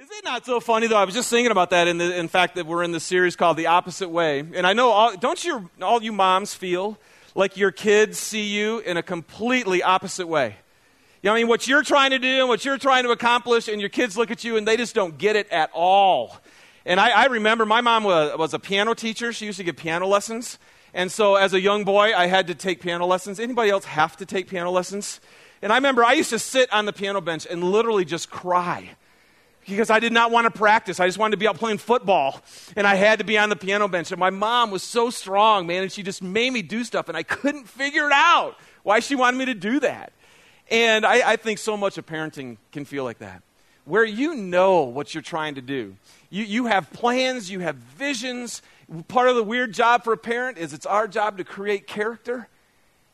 Is it not so funny though? I was just thinking about that in the in fact that we're in this series called The Opposite Way. And I know all, don't you all you moms feel like your kids see you in a completely opposite way? You know, I mean, what you're trying to do and what you're trying to accomplish, and your kids look at you and they just don't get it at all. And I, I remember my mom was, was a piano teacher. She used to give piano lessons. And so as a young boy, I had to take piano lessons. Anybody else have to take piano lessons? And I remember I used to sit on the piano bench and literally just cry because I did not want to practice. I just wanted to be out playing football. And I had to be on the piano bench. And my mom was so strong, man, and she just made me do stuff. And I couldn't figure it out why she wanted me to do that. And I, I think so much of parenting can feel like that, where you know what you're trying to do. You, you have plans, you have visions. Part of the weird job for a parent is it's our job to create character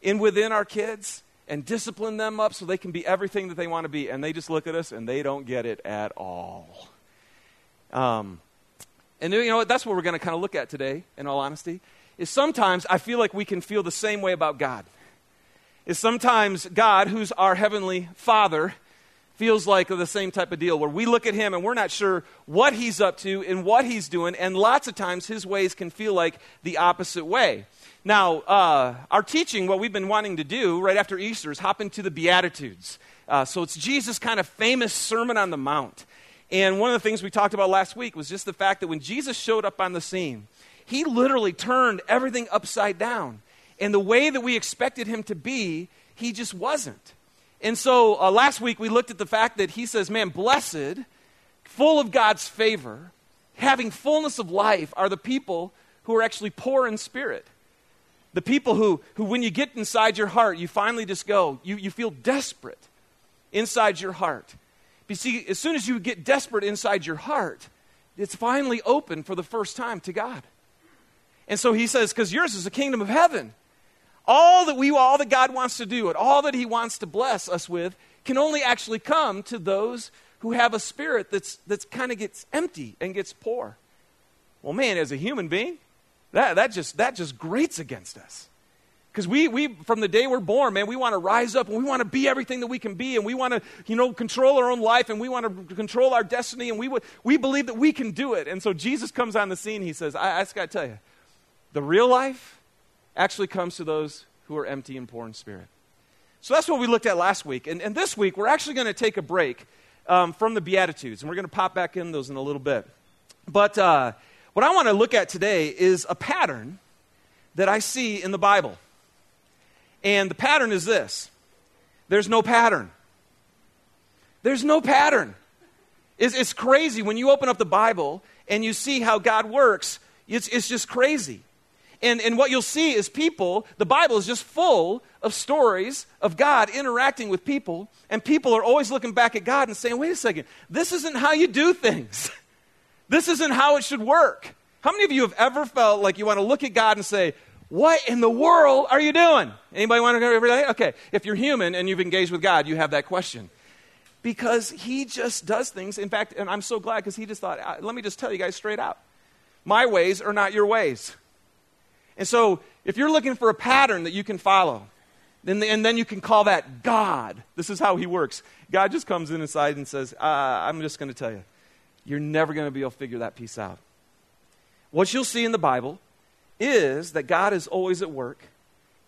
in within our kids and discipline them up so they can be everything that they want to be. And they just look at us and they don't get it at all. Um, and you know what? That's what we're going to kind of look at today, in all honesty. Is sometimes I feel like we can feel the same way about God. Is sometimes God, who's our heavenly Father, feels like the same type of deal where we look at him and we're not sure what he's up to and what he's doing, and lots of times his ways can feel like the opposite way. Now, uh, our teaching, what we've been wanting to do right after Easter is hop into the Beatitudes. Uh, so it's Jesus' kind of famous Sermon on the Mount. And one of the things we talked about last week was just the fact that when Jesus showed up on the scene, he literally turned everything upside down. And the way that we expected him to be, he just wasn't. And so uh, last week we looked at the fact that he says, Man, blessed, full of God's favor, having fullness of life are the people who are actually poor in spirit. The people who, who, when you get inside your heart, you finally just go, you, you feel desperate inside your heart. You see, as soon as you get desperate inside your heart, it's finally open for the first time to God. And so he says, because yours is the kingdom of heaven. All that we, all that God wants to do, and all that He wants to bless us with, can only actually come to those who have a spirit that's that's kind of gets empty and gets poor. Well, man, as a human being, that, that, just, that just grates against us. Because we, we, from the day we're born, man, we want to rise up and we want to be everything that we can be and we want to, you know, control our own life and we want to control our destiny and we, would, we believe that we can do it. And so Jesus comes on the scene. He says, I, I just got to tell you, the real life actually comes to those who are empty and poor in spirit. So that's what we looked at last week. And, and this week, we're actually going to take a break um, from the Beatitudes and we're going to pop back in those in a little bit. But, uh, what I want to look at today is a pattern that I see in the Bible. And the pattern is this there's no pattern. There's no pattern. It's, it's, crazy when you open up the Bible and you see how God works, it's, it's just crazy. And, and what you'll see is people, the Bible is just full of stories of God interacting with people, and people are always looking back at God and saying, wait a second, this isn't how you do things. This isn't how it should work. How many of you have ever felt like you want to look at God and say, what in the world are you doing? Anybody want to go every day? Okay. If you're human and you've engaged with God, you have that question. Because he just does things. In fact, and I'm so glad because he just thought, let me just tell you guys straight out. My ways are not your ways. And so if you're looking for a pattern that you can follow, then, and then you can call that God. This is how he works. God just comes in inside and says, uh, I'm just going to tell you you're never going to be able to figure that piece out. What you'll see in the Bible is that God is always at work.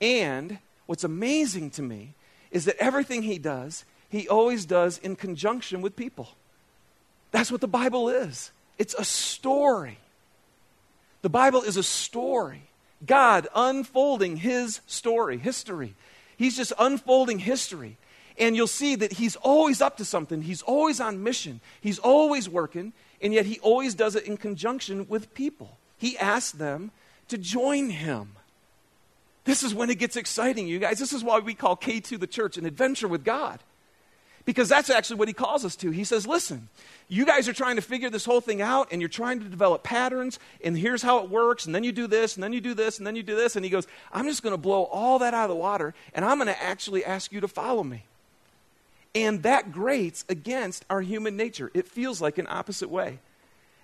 And what's amazing to me is that everything He does, He always does in conjunction with people. That's what the Bible is it's a story. The Bible is a story. God unfolding His story, history. He's just unfolding history. And you'll see that he's always up to something. He's always on mission. He's always working, and yet he always does it in conjunction with people. He asks them to join him. This is when it gets exciting, you guys. This is why we call K2 the church an adventure with God. Because that's actually what he calls us to. He says, listen, you guys are trying to figure this whole thing out and you're trying to develop patterns, and here's how it works, and then you do this, and then you do this, and then you do this. And he goes, I'm just going to blow all that out of the water, and I'm going to actually ask you to follow me. And that grates against our human nature. It feels like an opposite way.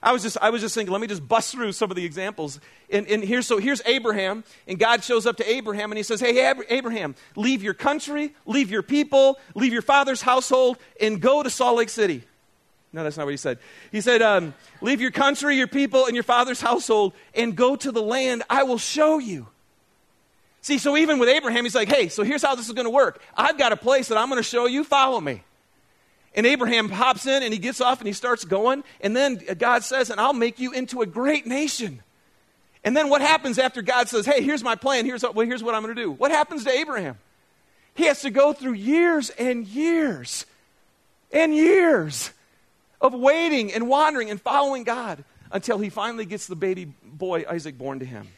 I was just, I was just thinking, let me just bust through some of the examples. And, and here, so here's Abraham, and God shows up to Abraham and he says, Hey, Abraham, leave your country, leave your people, leave your father's household, and go to Salt Lake City. No, that's not what he said. He said, um, Leave your country, your people, and your father's household, and go to the land I will show you. See, so even with Abraham, he's like, Hey, so here's how this is going to work. I've got a place that I'm going to show you. Follow me. And Abraham hops in and he gets off and he starts going. And then God says, And I'll make you into a great nation. And then what happens after God says, Hey, here's my plan. Here's, well, here's what I'm going to do. What happens to Abraham? He has to go through years and years and years of waiting and wandering and following God until he finally gets the baby boy Isaac born to him.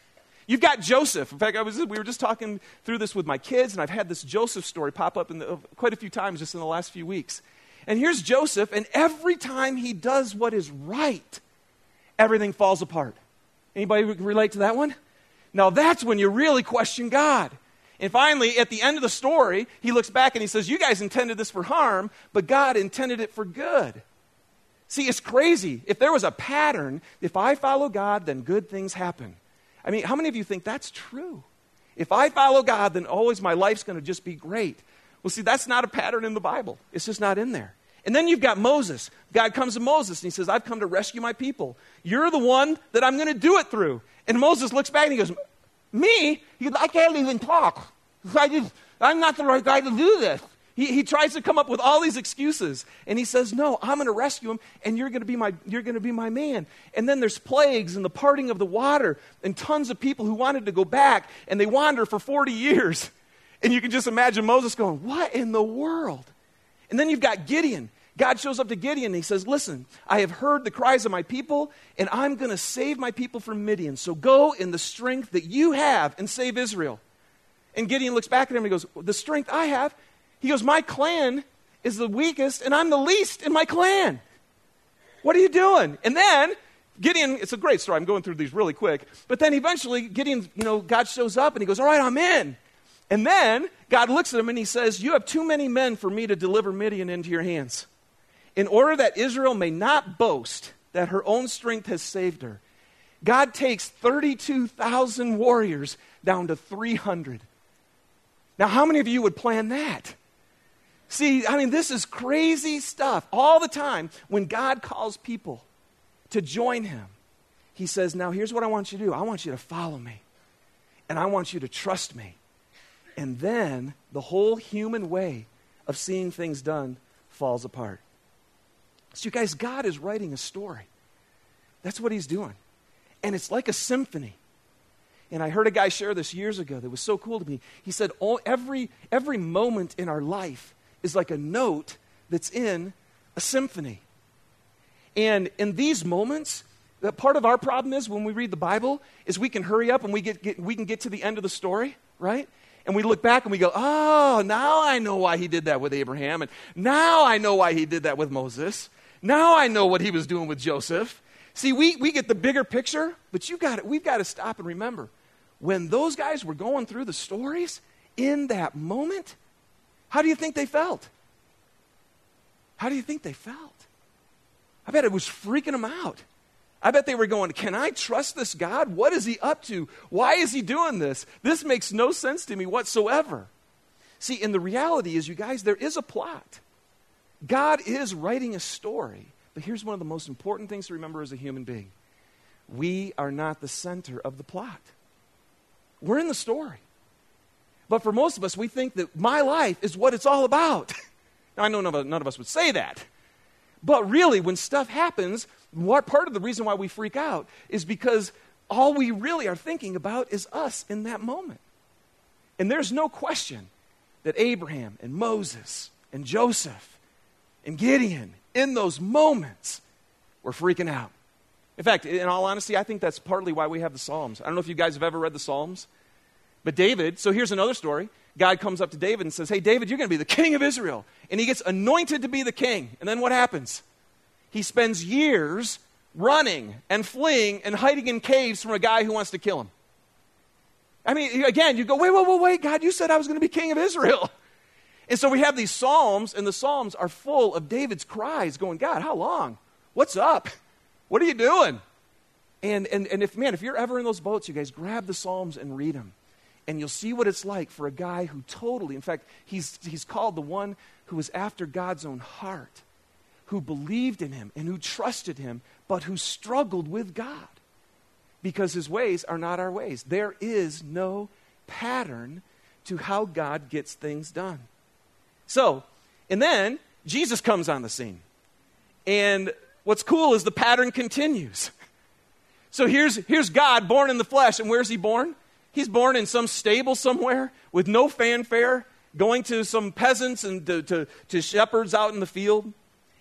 You've got Joseph. In fact, I was, we were just talking through this with my kids, and I've had this Joseph story pop up the, quite a few times just in the last few weeks. And here's Joseph, and every time he does what is right, everything falls apart. Anybody relate to that one? Now that's when you really question God. And finally, at the end of the story, he looks back and he says, You guys intended this for harm, but God intended it for good. See, it's crazy. If there was a pattern, if I follow God, then good things happen. I mean, how many of you think that's true? If I follow God, then always my life's going to just be great. Well, see, that's not a pattern in the Bible. It's just not in there. And then you've got Moses. God comes to Moses and he says, I've come to rescue my people. You're the one that I'm going to do it through. And Moses looks back and he goes, Me? He goes, I can't even talk. I just, I'm not the right guy to do this. He, he tries to come up with all these excuses. And he says, No, I'm going to rescue him, and you're going to be my, you're going to be my man. And then there's plagues and the parting of the water, and tons of people who wanted to go back, and they wander for 40 years. And you can just imagine Moses going, What in the world? And then you've got Gideon. God shows up to Gideon and he says, Listen, I have heard the cries of my people, and I'm going to save my people from Midian. So go in the strength that you have and save Israel. And Gideon looks back at him and he goes, The strength I have? He goes, My clan is the weakest, and I'm the least in my clan. What are you doing? And then Gideon, it's a great story. I'm going through these really quick. But then eventually, Gideon, you know, God shows up and he goes, All right, I'm in. And then God looks at him and he says, You have too many men for me to deliver Midian into your hands in order that Israel may not boast that her own strength has saved her, God takes 32,000 warriors down to 300. Now, how many of you would plan that? See, I mean, this is crazy stuff. All the time, when God calls people to join Him, He says, Now, here's what I want you to do I want you to follow me, and I want you to trust me. And then the whole human way of seeing things done falls apart. So, you guys, God is writing a story. That's what He's doing. And it's like a symphony. And I heard a guy share this years ago that was so cool to me. He said, all, every, every moment in our life is like a note that's in a symphony. And in these moments, that part of our problem is when we read the Bible is we can hurry up and we, get, get, we can get to the end of the story, right? And we look back and we go, oh, now I know why he did that with Abraham. And now I know why he did that with Moses. Now I know what he was doing with Joseph. See, we, we get the bigger picture, but you got it. We've got to stop and remember when those guys were going through the stories in that moment, how do you think they felt? How do you think they felt? I bet it was freaking them out. I bet they were going, Can I trust this God? What is he up to? Why is he doing this? This makes no sense to me whatsoever. See, and the reality is, you guys, there is a plot. God is writing a story. But here's one of the most important things to remember as a human being we are not the center of the plot. We're in the story. But for most of us, we think that my life is what it's all about. now, I know none of, none of us would say that. But really, when stuff happens, what part of the reason why we freak out is because all we really are thinking about is us in that moment. And there's no question that Abraham and Moses and Joseph and Gideon, in those moments, were freaking out. In fact, in all honesty, I think that's partly why we have the Psalms. I don't know if you guys have ever read the Psalms, but David, so here's another story. God comes up to David and says, Hey, David, you're going to be the king of Israel. And he gets anointed to be the king. And then what happens? He spends years running and fleeing and hiding in caves from a guy who wants to kill him. I mean, again, you go, wait, wait, wait, wait, God, you said I was going to be king of Israel. And so we have these Psalms, and the Psalms are full of David's cries going, God, how long? What's up? What are you doing? And, and, and if, man, if you're ever in those boats, you guys grab the Psalms and read them. And you'll see what it's like for a guy who totally, in fact, he's, he's called the one who was after God's own heart, who believed in him and who trusted him, but who struggled with God because his ways are not our ways. There is no pattern to how God gets things done. So, and then Jesus comes on the scene. And what's cool is the pattern continues. So here's, here's God born in the flesh. And where's he born? He's born in some stable somewhere with no fanfare, going to some peasants and to, to, to shepherds out in the field.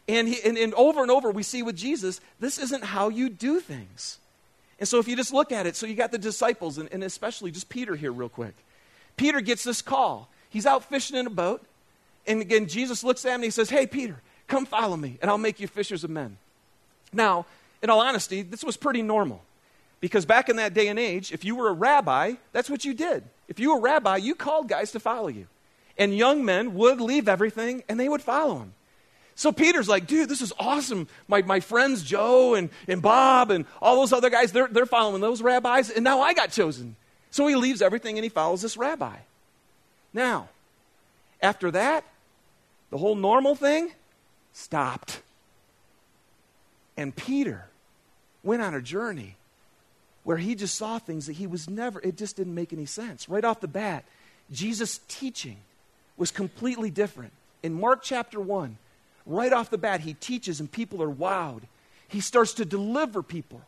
And, he, and, and over and over, we see with Jesus, this isn't how you do things. And so if you just look at it, so you got the disciples, and, and especially just Peter here, real quick. Peter gets this call. He's out fishing in a boat. And again, Jesus looks at him and he says, Hey, Peter, come follow me, and I'll make you fishers of men. Now, in all honesty, this was pretty normal. Because back in that day and age, if you were a rabbi, that's what you did. If you were a rabbi, you called guys to follow you. And young men would leave everything and they would follow him. So Peter's like, dude, this is awesome. My, my friends Joe and, and Bob and all those other guys, they're, they're following those rabbis, and now I got chosen. So he leaves everything and he follows this rabbi. Now, after that, the whole normal thing stopped. And Peter went on a journey where he just saw things that he was never, it just didn't make any sense. Right off the bat, Jesus' teaching was completely different. In Mark chapter 1, right off the bat, he teaches and people are wowed. He starts to deliver people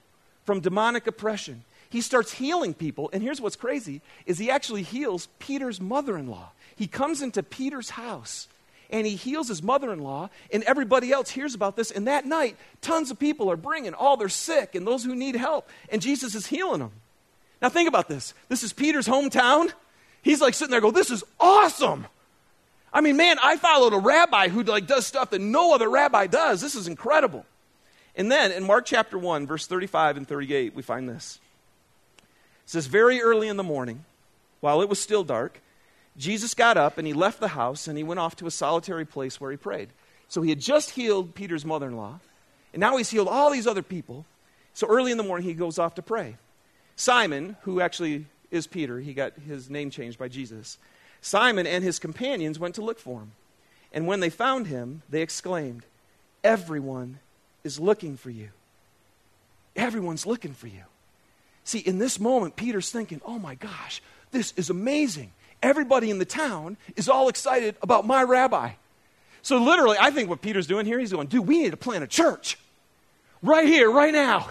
from demonic oppression. He starts healing people, and here's what's crazy is he actually heals Peter's mother-in-law. He comes into Peter's house and he heals his mother-in-law and everybody else hears about this and that night tons of people are bringing all their sick and those who need help and jesus is healing them now think about this this is peter's hometown he's like sitting there go this is awesome I mean, man, I followed a rabbi who like does stuff that no other rabbi does. This is incredible. And then in Mark chapter 1, verse 35 and 38, we find this. It says, Very early in the morning, while it was still dark, Jesus got up and he left the house and he went off to a solitary place where he prayed. So he had just healed Peter's mother in law, and now he's healed all these other people. So early in the morning, he goes off to pray. Simon, who actually is Peter, he got his name changed by Jesus. Simon and his companions went to look for him. And when they found him, they exclaimed, Everyone is looking for you. Everyone's looking for you. See, in this moment, Peter's thinking, Oh my gosh, this is amazing. Everybody in the town is all excited about my rabbi. So, literally, I think what Peter's doing here, he's going, Dude, we need to plant a church right here, right now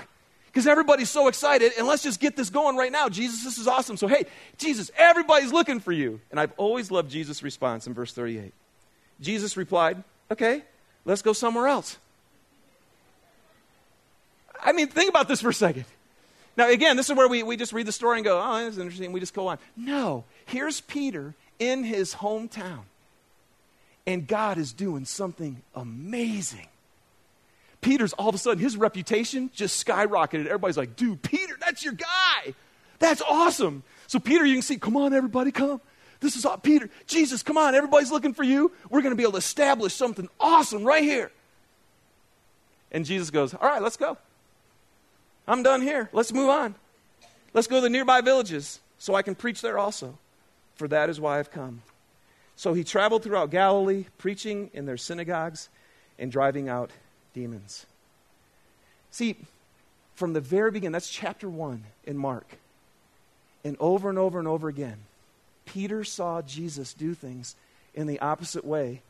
because everybody's so excited, and let's just get this going right now. Jesus, this is awesome. So, hey, Jesus, everybody's looking for you. And I've always loved Jesus' response in verse 38. Jesus replied, Okay, let's go somewhere else. I mean, think about this for a second. Now, again, this is where we, we just read the story and go, oh, that's interesting. We just go on. No, here's Peter in his hometown, and God is doing something amazing. Peter's all of a sudden, his reputation just skyrocketed. Everybody's like, dude, Peter, that's your guy. That's awesome. So, Peter, you can see, come on, everybody, come. This is all, Peter, Jesus, come on, everybody's looking for you. We're going to be able to establish something awesome right here. And Jesus goes, All right, let's go. I'm done here. Let's move on. Let's go to the nearby villages so I can preach there also. For that is why I've come. So he traveled throughout Galilee, preaching in their synagogues and driving out demons. See, from the very beginning, that's chapter 1 in Mark. And over and over and over again, Peter saw Jesus do things in the opposite way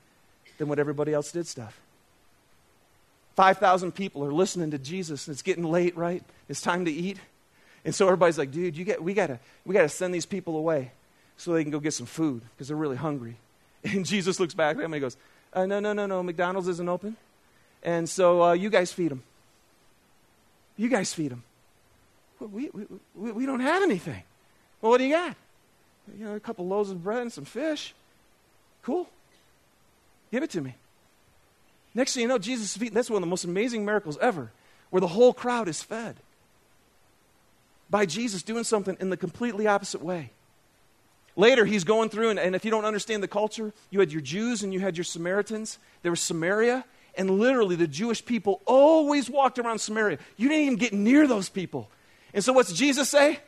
than what everybody else did stuff. 5,000 people are listening to Jesus, and it's getting late, right? It's time to eat. And so everybody's like, dude, you get, we got we gotta send these people away so they can go get some food because they're really hungry. And Jesus looks back at him and he goes, uh, no, no, no, no, McDonald's isn't open. And so uh, you guys feed them. You guys feed them. We, we, we, we don't have anything. Well, what do you got? You know, a couple loaves of bread and some fish. Cool. Give it to me. Next thing you know, Jesus is feeding. That's one of the most amazing miracles ever, where the whole crowd is fed by Jesus doing something in the completely opposite way. Later, he's going through, and, and, if you don't understand the culture, you had your Jews and you had your Samaritans. There was Samaria, and literally, the Jewish people always walked around Samaria. You didn't even get near those people. And so, what's Jesus say?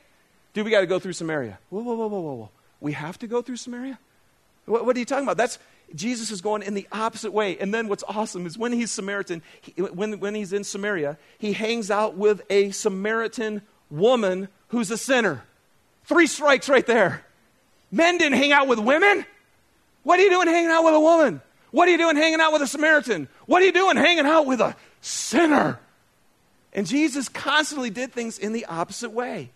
Dude, we got to go through Samaria. Whoa, whoa, whoa, whoa, whoa, whoa. We have to go through Samaria? What, what, are you talking about? That's Jesus is going in the opposite way. And then what's awesome is when he's Samaritan, he, when, when he's in Samaria, he hangs out with a Samaritan woman who's a sinner. Three strikes right there. Men didn't hang out with women. What are you doing hanging out with a woman? What are you doing hanging out with a Samaritan? What are you doing hanging out with a sinner? And Jesus constantly did things in the opposite way.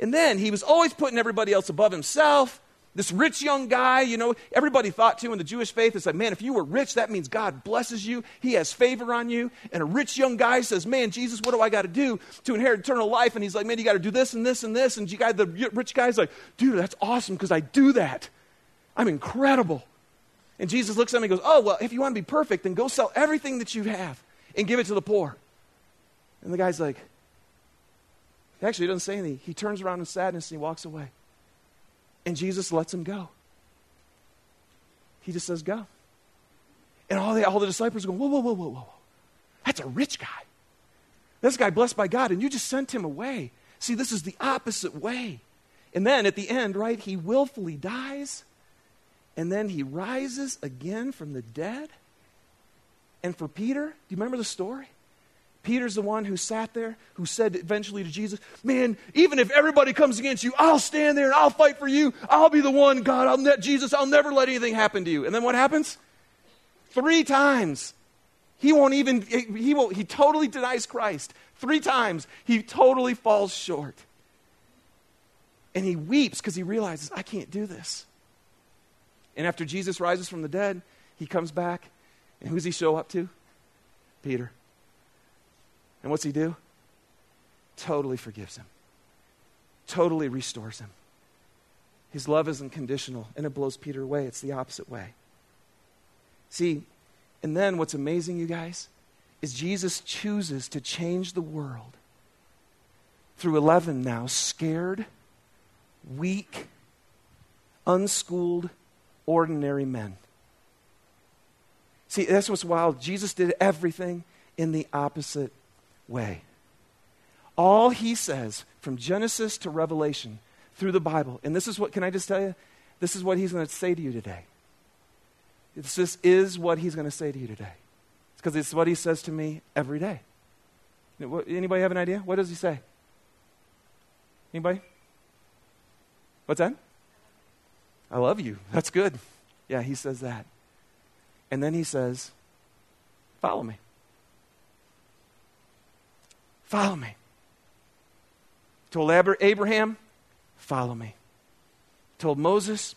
And then he was always putting everybody else above himself. This rich young guy, you know, everybody thought too in the Jewish faith, it's like, man, if you were rich, that means God blesses you. He has favor on you. And a rich young guy says, man, Jesus, what do I got to do to inherit eternal life? And he's like, man, you got to do this and this and this. And you guy, the rich guy's like, dude, that's awesome because I do that. I'm incredible. And Jesus looks at him and goes, oh, well, if you want to be perfect, then go sell everything that you have and give it to the poor. And the guy's like, actually, he doesn't say anything. He turns around in sadness and he walks away. And Jesus lets him go. He just says, Go. And all the, all the disciples go, Whoa, whoa, whoa, whoa, whoa. That's a rich guy. This guy blessed by God, and you just sent him away. See, this is the opposite way. And then at the end, right, he willfully dies, and then he rises again from the dead. And for Peter, do you remember the story? Peter's the one who sat there, who said eventually to Jesus, Man, even if everybody comes against you, I'll stand there and I'll fight for you. I'll be the one, God. I'll ne- Jesus, I'll never let anything happen to you. And then what happens? Three times. He won't even, he, won't, he totally denies Christ. Three times. He totally falls short. And he weeps because he realizes, I can't do this. And after Jesus rises from the dead, he comes back. And who's he show up to? Peter. And what's he do? Totally forgives him, totally restores him. His love isn't conditional, and it blows Peter away. It's the opposite way. See, and then what's amazing, you guys, is Jesus chooses to change the world through 11 now scared, weak, unschooled, ordinary men. See, that's what's wild. Jesus did everything in the opposite way. All he says from Genesis to Revelation through the Bible, and this is what, can I just tell you? This is what he's going to say to you today. This is what he's going to say to you today. It's because it's what he says to me every day. Anybody have an idea? What does he say? Anybody? What's that? I love you. That's good. Yeah, he says that. And then he says, Follow me. Follow me. Told Abraham, Follow me. Told Moses,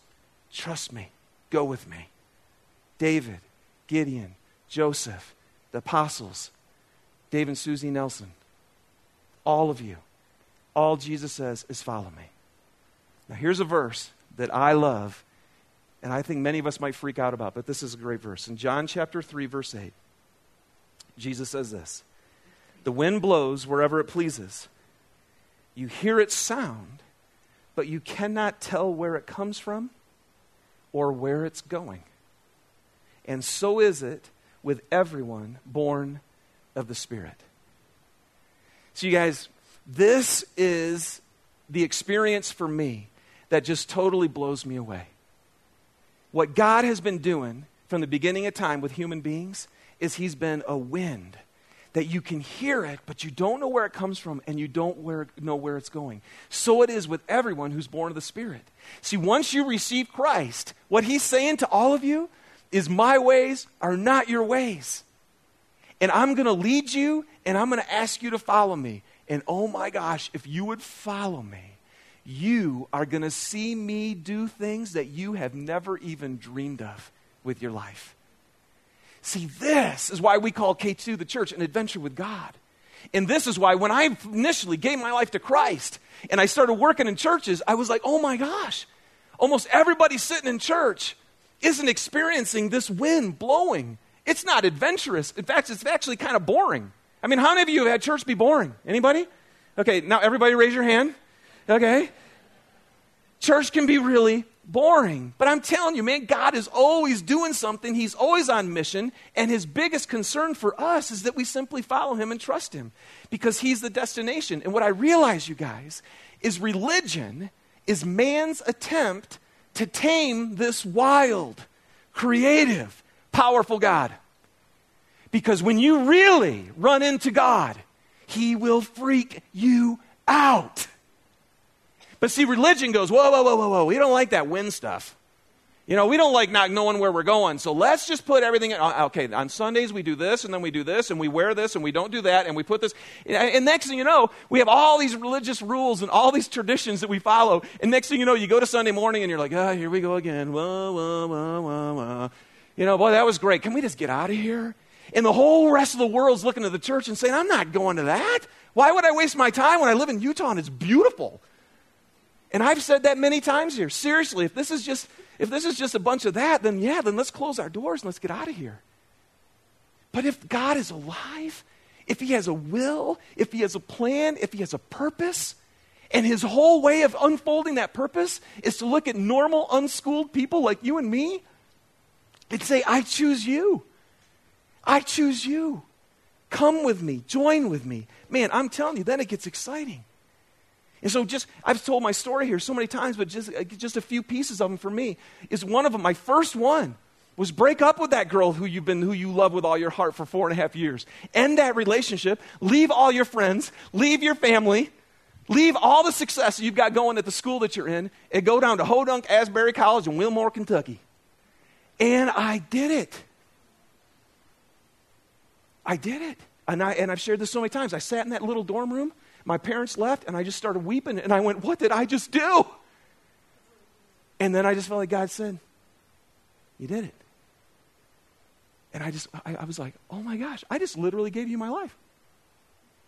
Trust me. Go with me. David, Gideon, Joseph, the apostles, Dave and Susie Nelson, all of you, all Jesus says is follow me. Now, here's a verse that I love, and I think many of us might freak out about, but this is a great verse. In John chapter 3, verse 8, Jesus says this the wind blows wherever it pleases. You hear its sound, but you cannot tell where it comes from or where it's going. And so is it with everyone born of the Spirit. So, you guys, this is the experience for me that just totally blows me away. What God has been doing from the beginning of time with human beings is He's been a wind that you can hear it, but you don't know where it comes from and you don't where, know where it's going. So it is with everyone who's born of the Spirit. See, once you receive Christ, what He's saying to all of you is, My ways are not your ways. And I'm going to lead you and I'm going to ask you to follow me. And oh my gosh, if you would follow me, you are going to see me do things that you have never even dreamed of with your life. See, this is why we call K2 the church an adventure with God. And this is why when I initially gave my life to Christ and I started working in churches, I was like, oh my gosh, almost everybody sitting in church isn't experiencing this wind blowing. It's not adventurous. In fact, it's actually kind of boring. I mean, how many of you have had church be boring? Anybody? Okay, now everybody raise your hand. Okay. Church can be really boring. But I'm telling you, man, God is always doing something. He's always on mission. And his biggest concern for us is that we simply follow him and trust him because he's the destination. And what I realize, you guys, is religion is man's attempt to tame this wild, creative, powerful God. Because when you really run into God, He will freak you out. But see, religion goes, whoa, whoa, whoa, whoa, whoa. We don't like that wind stuff. You know, we don't like not knowing where we're going. So let's just put everything in. Uh, okay, on Sundays we do this, and then we do this, and we wear this, and we don't do that, and we put this. And next thing you know, we have all these religious rules and all these traditions that we follow. And next thing you know, you go to Sunday morning and you're like, ah, oh, here we go again. Whoa, whoa, whoa, whoa, whoa. You know, boy, that was great. Can we just get out of here? And the whole rest of the world's looking to the church and saying, I'm not going to that. Why would I waste my time when I live in Utah and it's beautiful? And I've said that many times here. Seriously, if this is just if this is just a bunch of that, then yeah, then let's close our doors and let's get out of here. But if God is alive, if He has a will, if He has a plan, if He has a purpose, and His whole way of unfolding that purpose is to look at normal, unschooled people like you and me and say, I choose you. I choose you. Come with me, join with me. Man, I'm telling you, then it gets exciting. And so just, I've told my story here so many times, but just, uh, just a few pieces of them for me is one of them, my first one was break up with that girl who you've been, who you love with all your heart for four and a half years. End that relationship, leave all your friends, leave your family, leave all the success you've got going at the school that you're in, and go down to Hodunk Asbury College in Wilmore, Kentucky. And I did it. I did it. And, I, and I've shared this so many times. I sat in that little dorm room my parents left, and I just started weeping, and I went, What did I just do? And then I just felt like God said, You did it. And I just, I, I was like, Oh my gosh, I just literally gave you my life.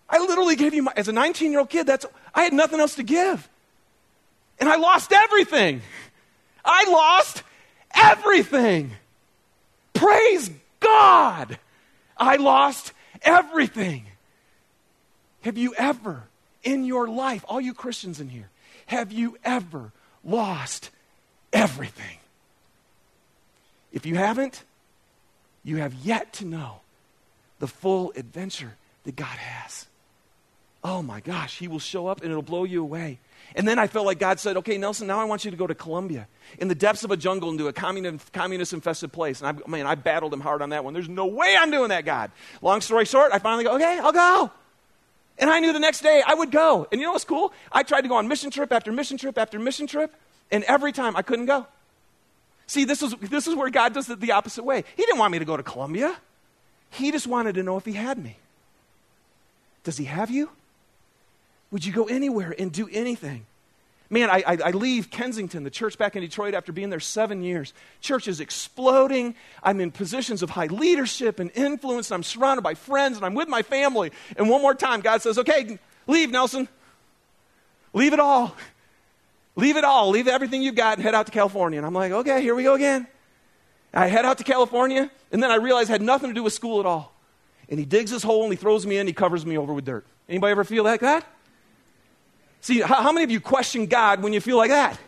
I literally gave you my, as a 19 year old kid, that's, I had nothing else to give. And I lost everything. I lost everything. Praise God. I lost everything. Have you ever in your life, all you Christians in here, have you ever lost everything? If you haven't, you have yet to know the full adventure that God has. Oh my gosh, He will show up and it'll blow you away. And then I felt like God said, okay, Nelson, now I want you to go to Colombia in the depths of a jungle into a communist infested place. And I, man, I battled him hard on that one. There's no way I'm doing that, God. Long story short, I finally go, okay, I'll go. And I knew the next day I would go. And you know what's cool? I tried to go on mission trip after mission trip after mission trip, and every time I couldn't go. See, this is, this is where God does it the opposite way. He didn't want me to go to Colombia, He just wanted to know if He had me. Does He have you? Would you go anywhere and do anything? Man, I, I, I, leave Kensington, the church back in Detroit, after being there seven years. Church is exploding. I'm in positions of high leadership and influence, and I'm surrounded by friends, and I'm with my family. And one more time, God says, Okay, leave, Nelson. Leave it all. Leave it all. Leave everything you've got and head out to California. And I'm like, Okay, here we go again. I head out to California, and then I realize it had nothing to do with school at all. And he digs this hole and he throws me in, he covers me over with dirt. Anybody ever feel like that? See, how, how many of you question God when you feel like that?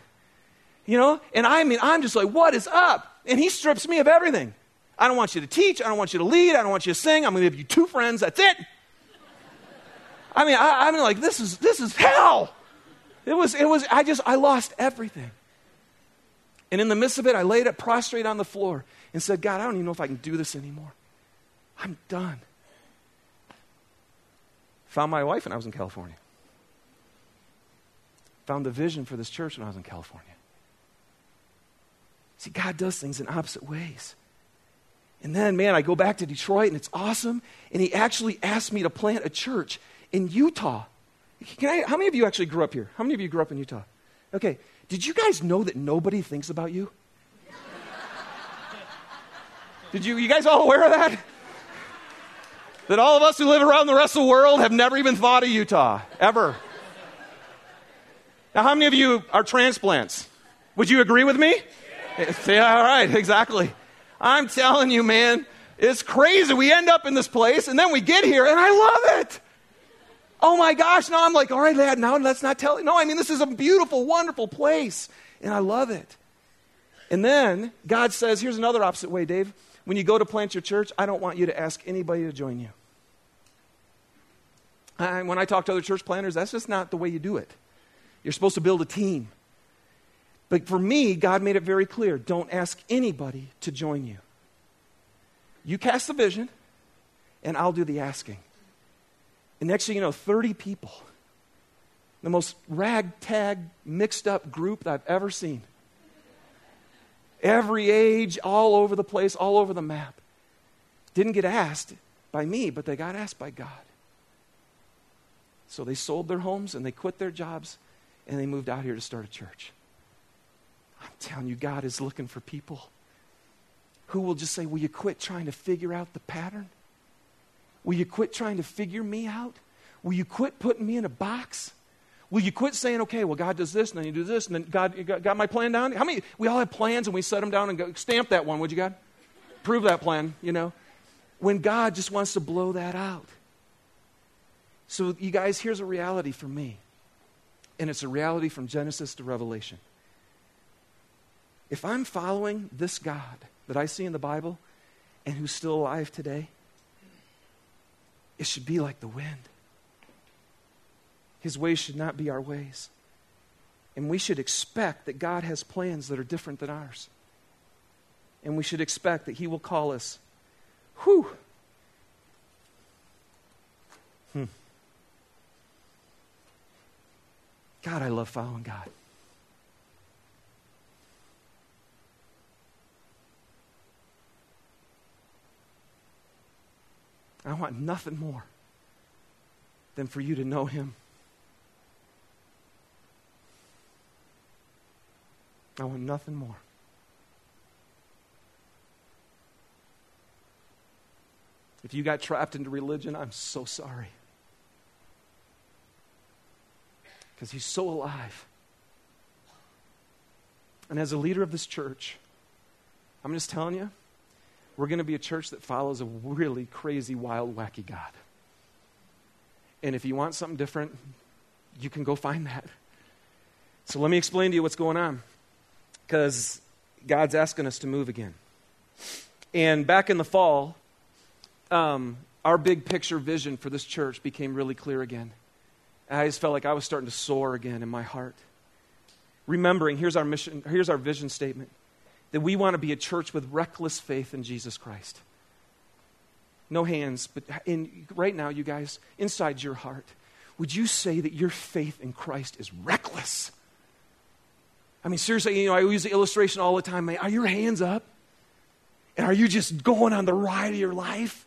You know? And I mean, I'm just like, what is up? And he strips me of everything. I don't want you to teach. I don't want you to lead. I don't want you to sing. I'm going to give you two friends. That's it. I mean, I, mean, like this is this is hell. It was. It was. I just. I lost everything. And in the midst of it, I laid it prostrate on the floor and said, God, I don't even know if I can do this anymore. I'm done. Found my wife, and I was in California found the vision for this church when I was in California. See, God does things in opposite ways. And then, man, I go back to Detroit and it's awesome. And he actually asked me to plant a church in Utah. Can I, how many of you actually grew up here? How many of you grew up in Utah? Okay. Did you guys know that nobody thinks about you? Did you, you guys all aware of that? That all of us who live around the rest of the world have never even thought of Utah, ever. Now, how many of you are transplants? Would you agree with me? Yeah. yeah, all right, exactly. I'm telling you, man, it's crazy. We end up in this place, and then we get here, and I love it. Oh my gosh, now I'm like, all right, lad, now let's not tell you. No, I mean, this is a beautiful, wonderful place, and I love it. And then God says, here's another opposite way, Dave. When you go to plant your church, I don't want you to ask anybody to join you. When I talk to other church planters, that's just not the way you do it. You're supposed to build a team. But for me, God made it very clear don't ask anybody to join you. You cast the vision, and I'll do the asking. And next thing you know, 30 people, the most ragtag, mixed up group that I've ever seen. Every age, all over the place, all over the map. Didn't get asked by me, but they got asked by God. So they sold their homes and they quit their jobs and they moved out here to start a church. I'm telling you, God is looking for people who will just say, Will you quit trying to figure out the pattern? Will you quit trying to figure me out? Will you quit putting me in a box? Will you quit saying, okay, well, God does this, and then you do this, and then God got, got my plan down? How many, we all have plans, and we set them down and go, stamp that one, would you, God? Prove that plan, you know? When God just wants to blow that out. So, you guys, here's a reality for me, and it's a reality from Genesis to Revelation. If I'm following this God that I see in the Bible and who's still alive today, it should be like the wind. His ways should not be our ways. And we should expect that God has plans that are different than ours. And we should expect that He will call us. Whew. God, I love following God. I want nothing more than for you to know Him. I want nothing more. If you got trapped into religion, I'm so sorry. Because He's so alive. And as a leader of this church, I'm just telling you, we're going to be a church that follows a really crazy, wild, wacky God. And if you want something different, you can go find that. So let me explain to you what's going on. Because God's asking us to move again. And back in the fall, um, our big picture vision for this church became really clear again. I just felt like I was starting to soar again in my heart. Remembering, here's our mission, here's our vision statement that we want to be a church with reckless faith in Jesus Christ. No hands, but in, right now, you guys, inside your heart, would you say that your faith in Christ is reckless? I mean, seriously, you know, I use the illustration all the time. Are your hands up? And are you just going on the ride of your life?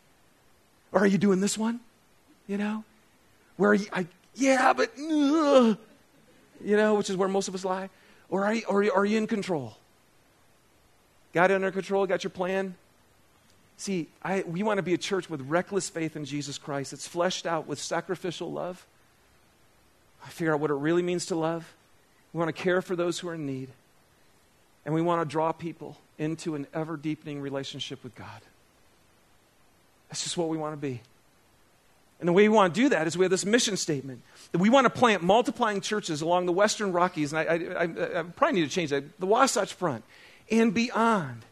Or are you doing this one? You know? Where you, I, yeah, but, uh, you know, which is where most of us lie. Or are you, are you in control? Got it under control? Got your plan? See, I, we want to be a church with reckless faith in Jesus Christ. It's fleshed out with sacrificial love. I figure out what it really means to love. We want to care for those who are in need. And we want to draw people into an ever deepening relationship with God. That's just what we want to be. And the way we want to do that is we have this mission statement that we want to plant multiplying churches along the Western Rockies, and I, I, I, I probably need to change that, the Wasatch Front and beyond,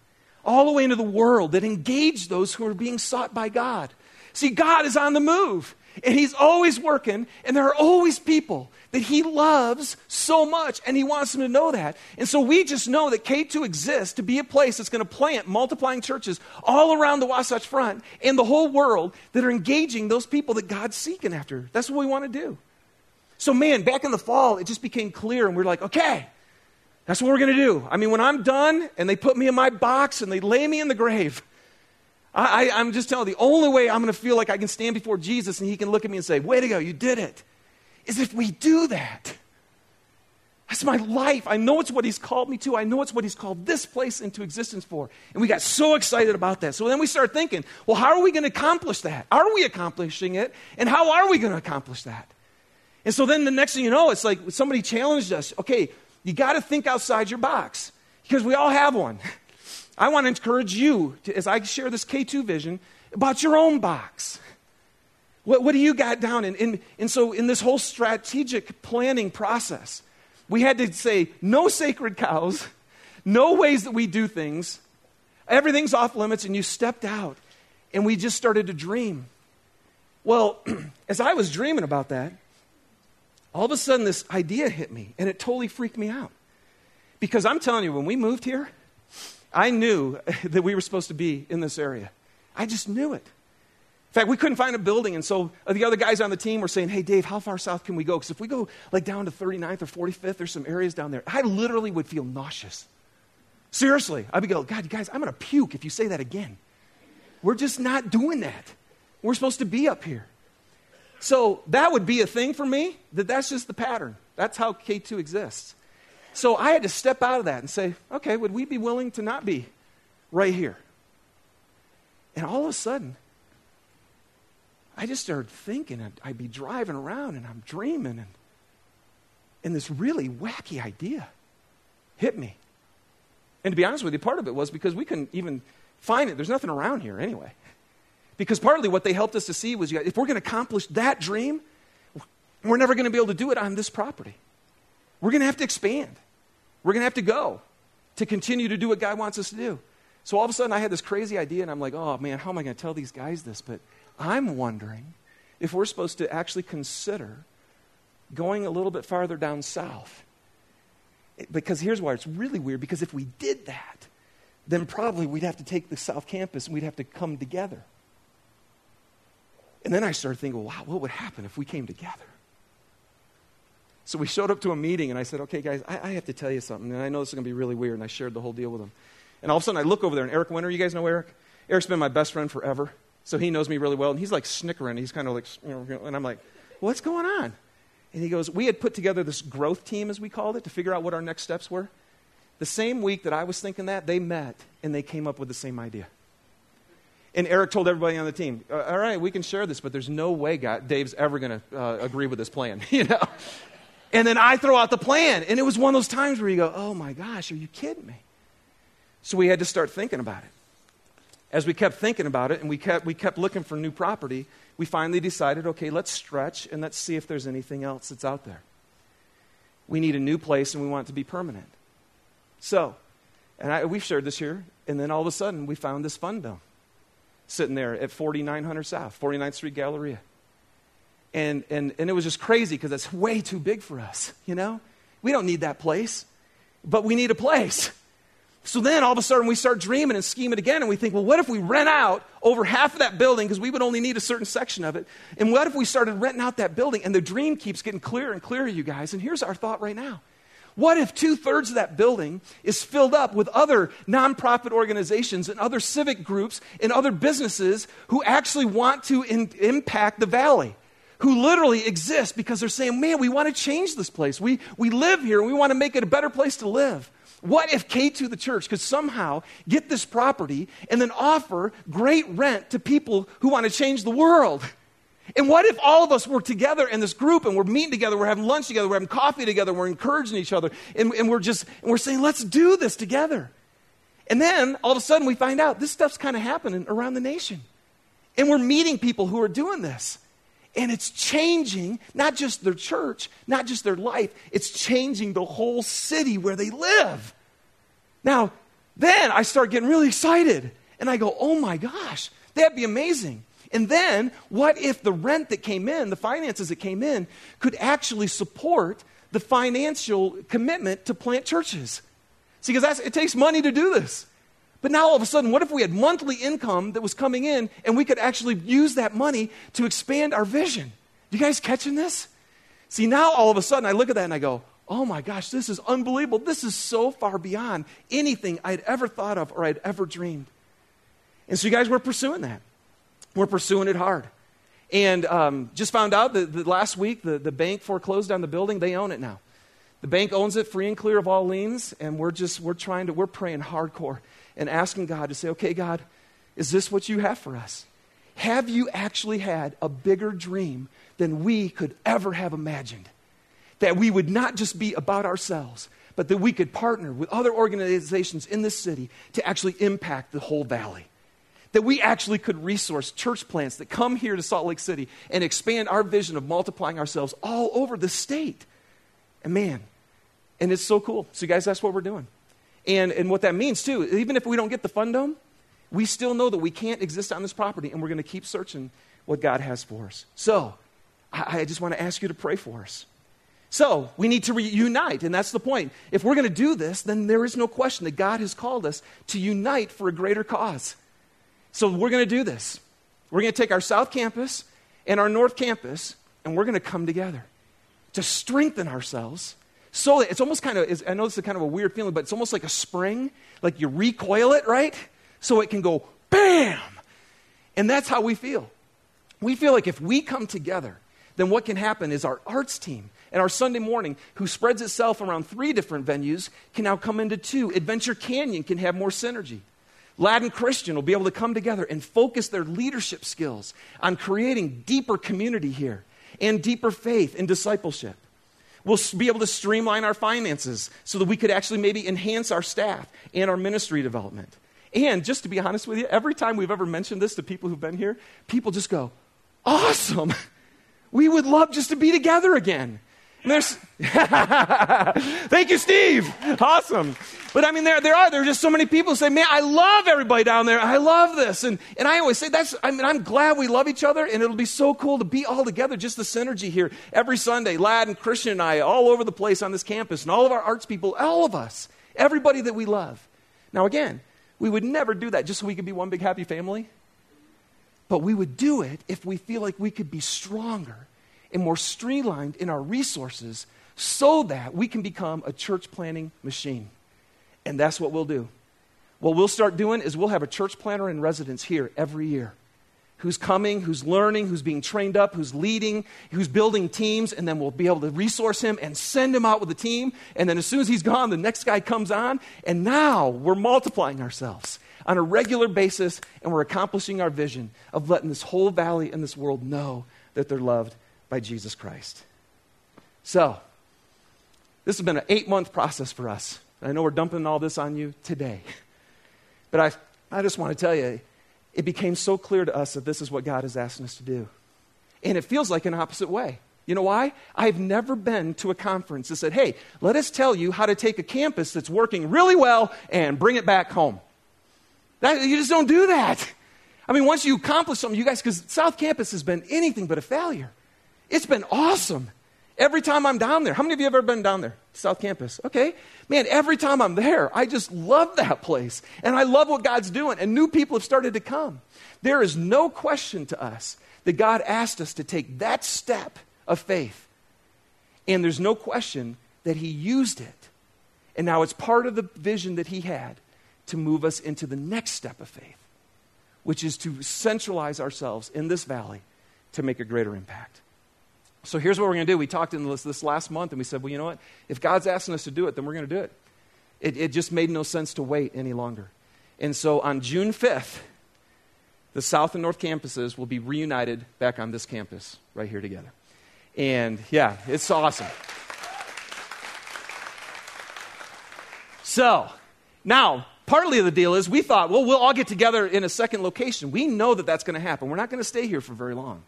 all the way into the world that engage those who are being sought by God. See, God is on the move, and He's always working, and there are always people that He loves so much, and He wants them to know that. And so we just know that K2 exists to be a place that's going to plant multiplying churches all around the Wasatch Front and the whole world that are engaging those people that God's seeking after. That's what we want to do. So, man, back in the fall, it just became clear, and we we're like, okay, that's what we're going to do. I mean, when I'm done and they put me in my box and they lay me in the grave, I, am just telling you, the only way I'm going to feel like I can stand before Jesus and he can look at me and say, Way to go, you did it, is if we do that. That's my life. I know it's what he's called me to. I know it's what he's called this place into existence for. And we got so excited about that. So then we start thinking, well, how are we going to accomplish that? Are we accomplishing it? And how are we going to accomplish that? And so then the next thing you know, it's like somebody challenged us okay, you got to think outside your box because we all have one. I want to encourage you, to, as I share this K2 vision, about your own box. What, what do you got down? And, and, and so, in this whole strategic planning process, we had to say no sacred cows, no ways that we do things. Everything's off limits, and you stepped out, and we just started to dream. Well, as I was dreaming about that, all of a sudden this idea hit me, and it totally freaked me out. Because I'm telling you, when we moved here, I knew that we were supposed to be in this area. I just knew it. In fact, we couldn't find a building, and so the other guys on the team were saying, Hey, Dave, how far south can we go? Because if we go like down to 39th or 45th, there's some areas down there. I literally would feel nauseous. Seriously. I'd be going, God, you guys, I'm going to puke if you say that again. We're just not doing that. We're supposed to be up here. So that would be a thing for me, that that's just the pattern. That's how K2 exists. So I had to step out of that and say, okay, would we be willing to not be right here? And all of a sudden, I just started thinking, I'd, I'd be driving around and I'm dreaming, and, and this really wacky idea hit me. And to be honest with you, part of it was because we couldn't even find it. There's nothing around here anyway. Because partly what they helped us to see was if we're going to accomplish that dream, we're never going to be able to do it on this property. We're going to have to expand. We're going to have to go to continue to do what God wants us to do. So all of a sudden, I had this crazy idea, and I'm like, oh man, how am I going to tell these guys this? But I'm wondering if we're supposed to actually consider going a little bit farther down south. Because here's why it's really weird because if we did that, then probably we'd have to take the South Campus and we'd have to come together. And then I started thinking, wow, what would happen if we came together? So we showed up to a meeting and I said, okay, guys, I, I have to tell you something. And I know this is going to be really weird. And I shared the whole deal with them. And all of a sudden I look over there and Eric Winter, you guys know Eric? Eric's been my best friend forever. So he knows me really well. And he's like snickering. He's kind of like, and I'm like, what's going on? And he goes, We had put together this growth team, as we called it, to figure out what our next steps were. The same week that I was thinking that, they met and they came up with the same idea. And Eric told everybody on the team, All right, we can share this, but there's no way God, Dave's ever going to uh, agree with this plan, you know? And then I throw out the plan. And it was one of those times where you go, Oh my gosh, are you kidding me? So we had to start thinking about it. As we kept thinking about it and we kept, we kept looking for new property, we finally decided okay, let's stretch and let's see if there's anything else that's out there. We need a new place and we want it to be permanent. So, and I, we've shared this here, and then all of a sudden we found this Fun Dome sitting there at 4900 South, 49th Street Galleria. And, and, and it was just crazy because it's way too big for us, you know? We don't need that place, but we need a place. So then all of a sudden we start dreaming and scheming again, and we think, well, what if we rent out over half of that building because we would only need a certain section of it? And what if we started renting out that building? And the dream keeps getting clearer and clearer, you guys. And here's our thought right now. What if two thirds of that building is filled up with other nonprofit organizations and other civic groups and other businesses who actually want to in, impact the valley? Who literally exist because they're saying, man, we want to change this place. We, we live here and we want to make it a better place to live. What if K2, the church, could somehow get this property and then offer great rent to people who want to change the world? And what if all of us were together in this group and we're meeting together, we're having lunch together, we're having coffee together, we're encouraging each other, and, and we're just and we're saying, let's do this together. And then all of a sudden we find out this stuff's kind of happening around the nation. And we're meeting people who are doing this. And it's changing not just their church, not just their life, it's changing the whole city where they live. Now, then I start getting really excited. And I go, oh my gosh, that'd be amazing. And then, what if the rent that came in, the finances that came in, could actually support the financial commitment to plant churches? See, because it takes money to do this. But now all of a sudden, what if we had monthly income that was coming in and we could actually use that money to expand our vision? You guys catching this? See, now all of a sudden I look at that and I go, oh my gosh, this is unbelievable. This is so far beyond anything I'd ever thought of or I'd ever dreamed. And so, you guys, we're pursuing that. We're pursuing it hard. And um, just found out that, that last week the, the bank foreclosed on the building. They own it now. The bank owns it free and clear of all liens. And we're just, we're trying to, we're praying hardcore and asking God to say, okay, God, is this what you have for us? Have you actually had a bigger dream than we could ever have imagined? That we would not just be about ourselves, but that we could partner with other organizations in this city to actually impact the whole valley. That we actually could resource church plants that come here to Salt Lake City and expand our vision of multiplying ourselves all over the state. And man, and it's so cool. So, guys, that's what we're doing. And, and what that means, too, even if we don't get the Fun Dome, we still know that we can't exist on this property and we're going to keep searching what God has for us. So, I, I just want to ask you to pray for us. So we need to reunite, and that's the point. If we're going to do this, then there is no question that God has called us to unite for a greater cause. So we're going to do this. We're going to take our South Campus and our North Campus, and we're going to come together to strengthen ourselves. So it's almost kind of, I know this is kind of a weird feeling, but it's almost like a spring, like you recoil it, right? So it can go bam. And that's how we feel. We feel like if we come together, then what can happen is our arts team and our Sunday morning, who spreads itself around three different venues, can now come into two. Adventure Canyon can have more synergy. Latin Christian will be able to come together and focus their leadership skills on creating deeper community here and deeper faith and discipleship. We'll be able to streamline our finances so that we could actually maybe enhance our staff and our ministry development. And just to be honest with you, every time we've ever mentioned this to people who've been here, people just go, Awesome! We would love just to be together again. There's Thank you, Steve. Awesome. But I mean, there, there are. There are just so many people say, man, I love everybody down there. I love this. And, and I always say, that's, I mean, I'm glad we love each other, and it'll be so cool to be all together, just the synergy here every Sunday. Lad and Christian and I, all over the place on this campus, and all of our arts people, all of us, everybody that we love. Now, again, we would never do that just so we could be one big happy family. But we would do it if we feel like we could be stronger and more streamlined in our resources so that we can become a church planting machine. And that's what we'll do. What we'll start doing is we'll have a church planter in residence here every year who's coming, who's learning, who's being trained up, who's leading, who's building teams, and then we'll be able to resource him and send him out with a team. And then as soon as he's gone, the next guy comes on, and now we're multiplying ourselves on a regular basis, and we're accomplishing our vision of letting this whole valley and this world know that they're loved by Jesus Christ. So, this has been an eight month process for us. I know we're dumping all this on you today. But I, I just want to tell you, it became so clear to us that this is what God is asking us to do. And it feels like an opposite way. You know why? I've never been to a conference that said, hey, let us tell you how to take a campus that's working really well and bring it back home. That, you just don't do that. I mean, once you accomplish something, you guys, because South Campus has been anything but a failure. It's been awesome. Every time I'm down there, how many of you have ever been down there, South Campus? Okay. Man, every time I'm there, I just love that place. And I love what God's doing. And new people have started to come. There is no question to us that God asked us to take that step of faith. And there's no question that He used it. And now it's part of the vision that He had to move us into the next step of faith, which is to centralize ourselves in this valley to make a greater impact. So here's what we're going to do. We talked in this, this, last month and we said, well, you know what? If God's asking us to do it, then we're going to do it. it. It just made no sense to wait any longer. And so on June 5th, the South and North campuses will be reunited back on this campus right here together. And yeah, it's awesome. So, now, partly of the deal is we thought, well, we'll all get together in a second location. We know that that's going to happen. We're not going to stay here for very long.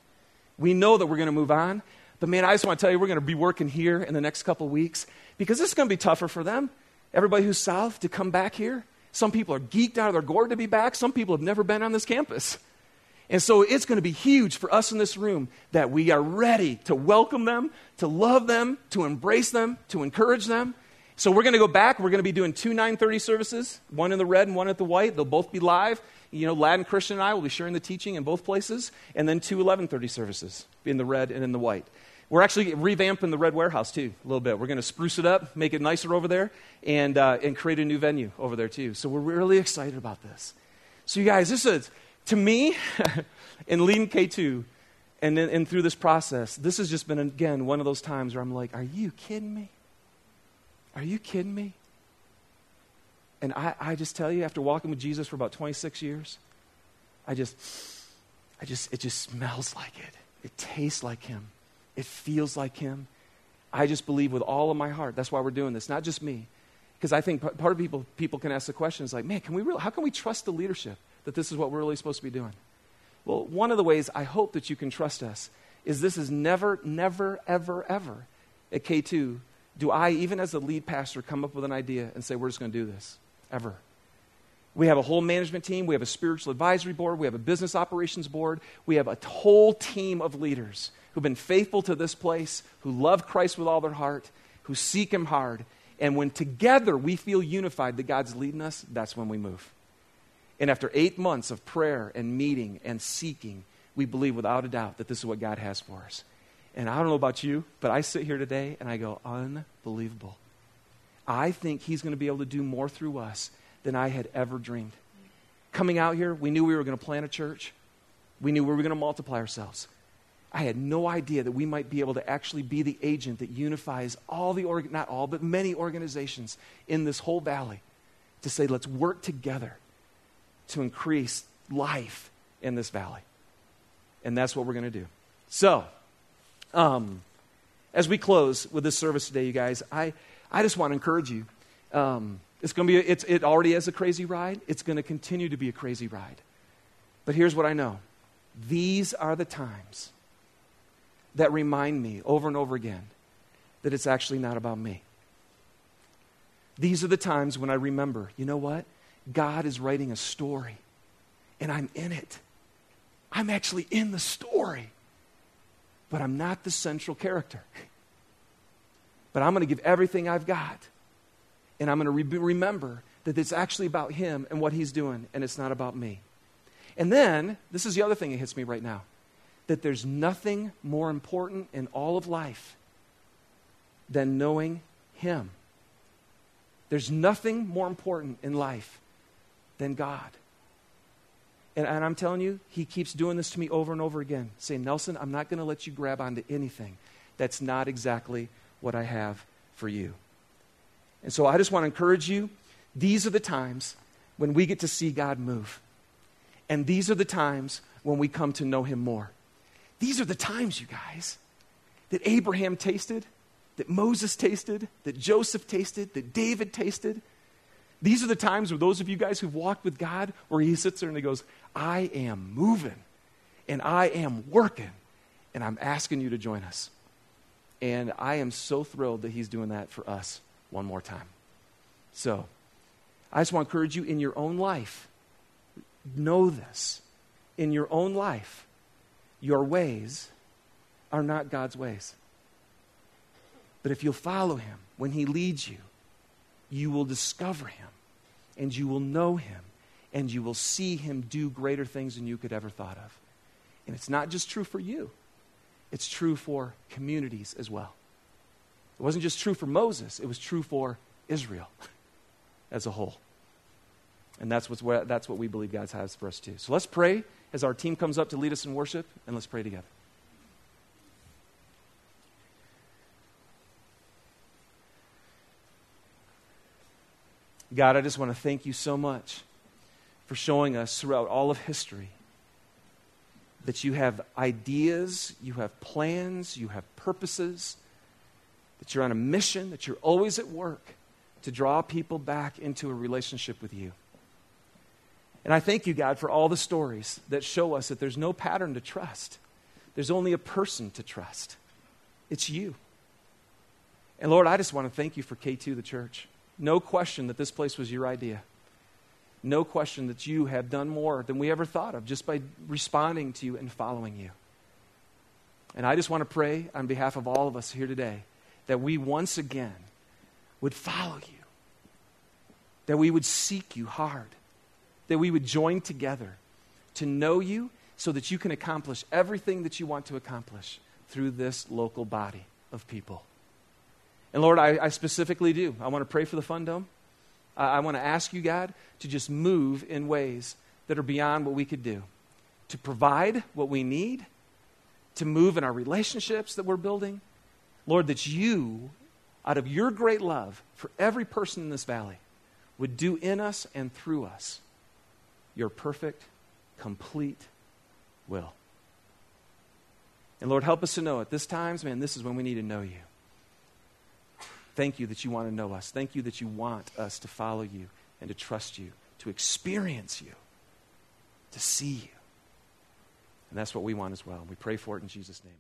We know that we're going to move on. But man, I just want to tell you, we're going to be working here in the next couple weeks because this is going to be tougher for them. Everybody who's south to come back here. Some people are geeked out of their gourd to be back. Some people have never been on this campus. And so it's going to be huge for us in this room that we are ready to welcome them, to love them, to embrace them, to encourage them. So we're going to go back. We're going to be doing two 930 services, one in the red and one at the white. They'll both be live you know, Latin Christian and I will be sharing the teaching in both places, and then two 1130 services in the red and in the white. We're actually revamping the red warehouse too, a little bit. We're going to spruce it up, make it nicer over there, and, uh, and create a new venue over there too. So we're really excited about this. So, you guys, this is, to me, in leading K2, and, then, and through this process, this has just been, again, one of those times where I'm like, are you kidding me? Are you kidding me? And I, I just tell you, after walking with Jesus for about 26 years, I just, I just, it just smells like it. It tastes like Him. It feels like Him. I just believe with all of my heart. That's why we're doing this, not just me. Because I think part of people, people can ask the questions like, man, can we really, how can we trust the leadership that this is what we're really supposed to be doing? Well, one of the ways I hope that you can trust us is this is never, never, ever, ever at K2 do I, even as the lead pastor, come up with an idea and say, we're just going to do this ever. We have a whole management team. We have a spiritual advisory board. We have a business operations board. We have a whole team of leaders who've been faithful to this place, who love Christ with all their heart, who seek Him hard. And when together we feel unified that God's leading us, that's when we move. And after eight months of prayer and meeting and seeking, we believe without a doubt that this is what God has for us. And I don't know about you, but I sit here today and I go, unbelievable. I think He's going to be able to do more through us than I had ever dreamed. Coming out here, we knew we were going to plant a church, we knew we were going to multiply ourselves. I had no idea that we might be able to actually be the agent that unifies all the, org- not all, but many organizations in this whole valley to say, let's work together to increase life in this valley. And that's what we're going to do. So, um, as we close with this service today, you guys, I, I just want to encourage you. Um, it's going to be, it's, it already is a crazy ride. It's going to continue to be a crazy ride. But here's what I know these are the times that remind me over and over again that it's actually not about me. These are the times when I remember, you know what? God is writing a story, and I'm in it. I'm actually in the story, but I'm not the central character. But I'm going to give everything I've got, and I'm going to re- remember that it's actually about Him and what He's doing, and it's not about me. And then, this is the other thing that hits me right now that there's nothing more important in all of life than knowing Him. There's nothing more important in life than God. And, and, I'm telling you, He keeps doing this to me over and over again, saying, Nelson, I'm not going to let you grab onto anything that's not exactly what I have for you. And so I just want to encourage you these are the times when we get to see God move. And these are the times when we come to know Him more. These are the times, you guys, that Abraham tasted, that Moses tasted, that Joseph tasted, that David tasted. These are the times where those of you guys who've walked with God, where He sits there and He goes, I am moving and I am working and I'm asking you to join us. And I am so thrilled that He's doing that for us one more time. So, I just want to encourage you in your own life, know this. In your own life, your ways are not God's ways. But if you'll follow Him when He leads you, you will discover Him and you will know Him and you will see Him do greater things than you could ever thought of. And it's not just true for you, it's true for communities as well. It wasn't just true for Moses, it was true for Israel as a whole. And that's, what's, that's what we believe God has for us too. So let's pray as our team comes up to lead us in worship, and let's pray together. God, I just want to thank you so much for showing us throughout all of history that you have ideas, you have plans, you have purposes, that you're on a mission, that you're always at work to draw people back into a relationship with you. And I thank you, God, for all the stories that show us that there's no pattern to trust. There's only a person to trust. It's you. And Lord, I just want to thank you for K2, the church. No question that this place was your idea. No question that you have done more than we ever thought of just by responding to you and following you. And I just want to pray on behalf of all of us here today that we once again would follow you, that we would seek you hard that we would join together to know you so that you can accomplish everything that you want to accomplish through this local body of people. And Lord, I, I specifically do. I want to pray for the Fun Dome. I, I want to ask you, God, to just move in ways that are beyond what we could do, to provide what we need, to move in our relationships that we're building. Lord, that you, out of your great love for every person in this valley, would do in us and through us your perfect, complete will. And Lord, help us to know at this times, man, this is when we need to know you. Thank you that you want to know us. Thank you that you want us to follow you and to trust you, to experience you, to see you. And that's what we want as well. We pray for it in Jesus' name.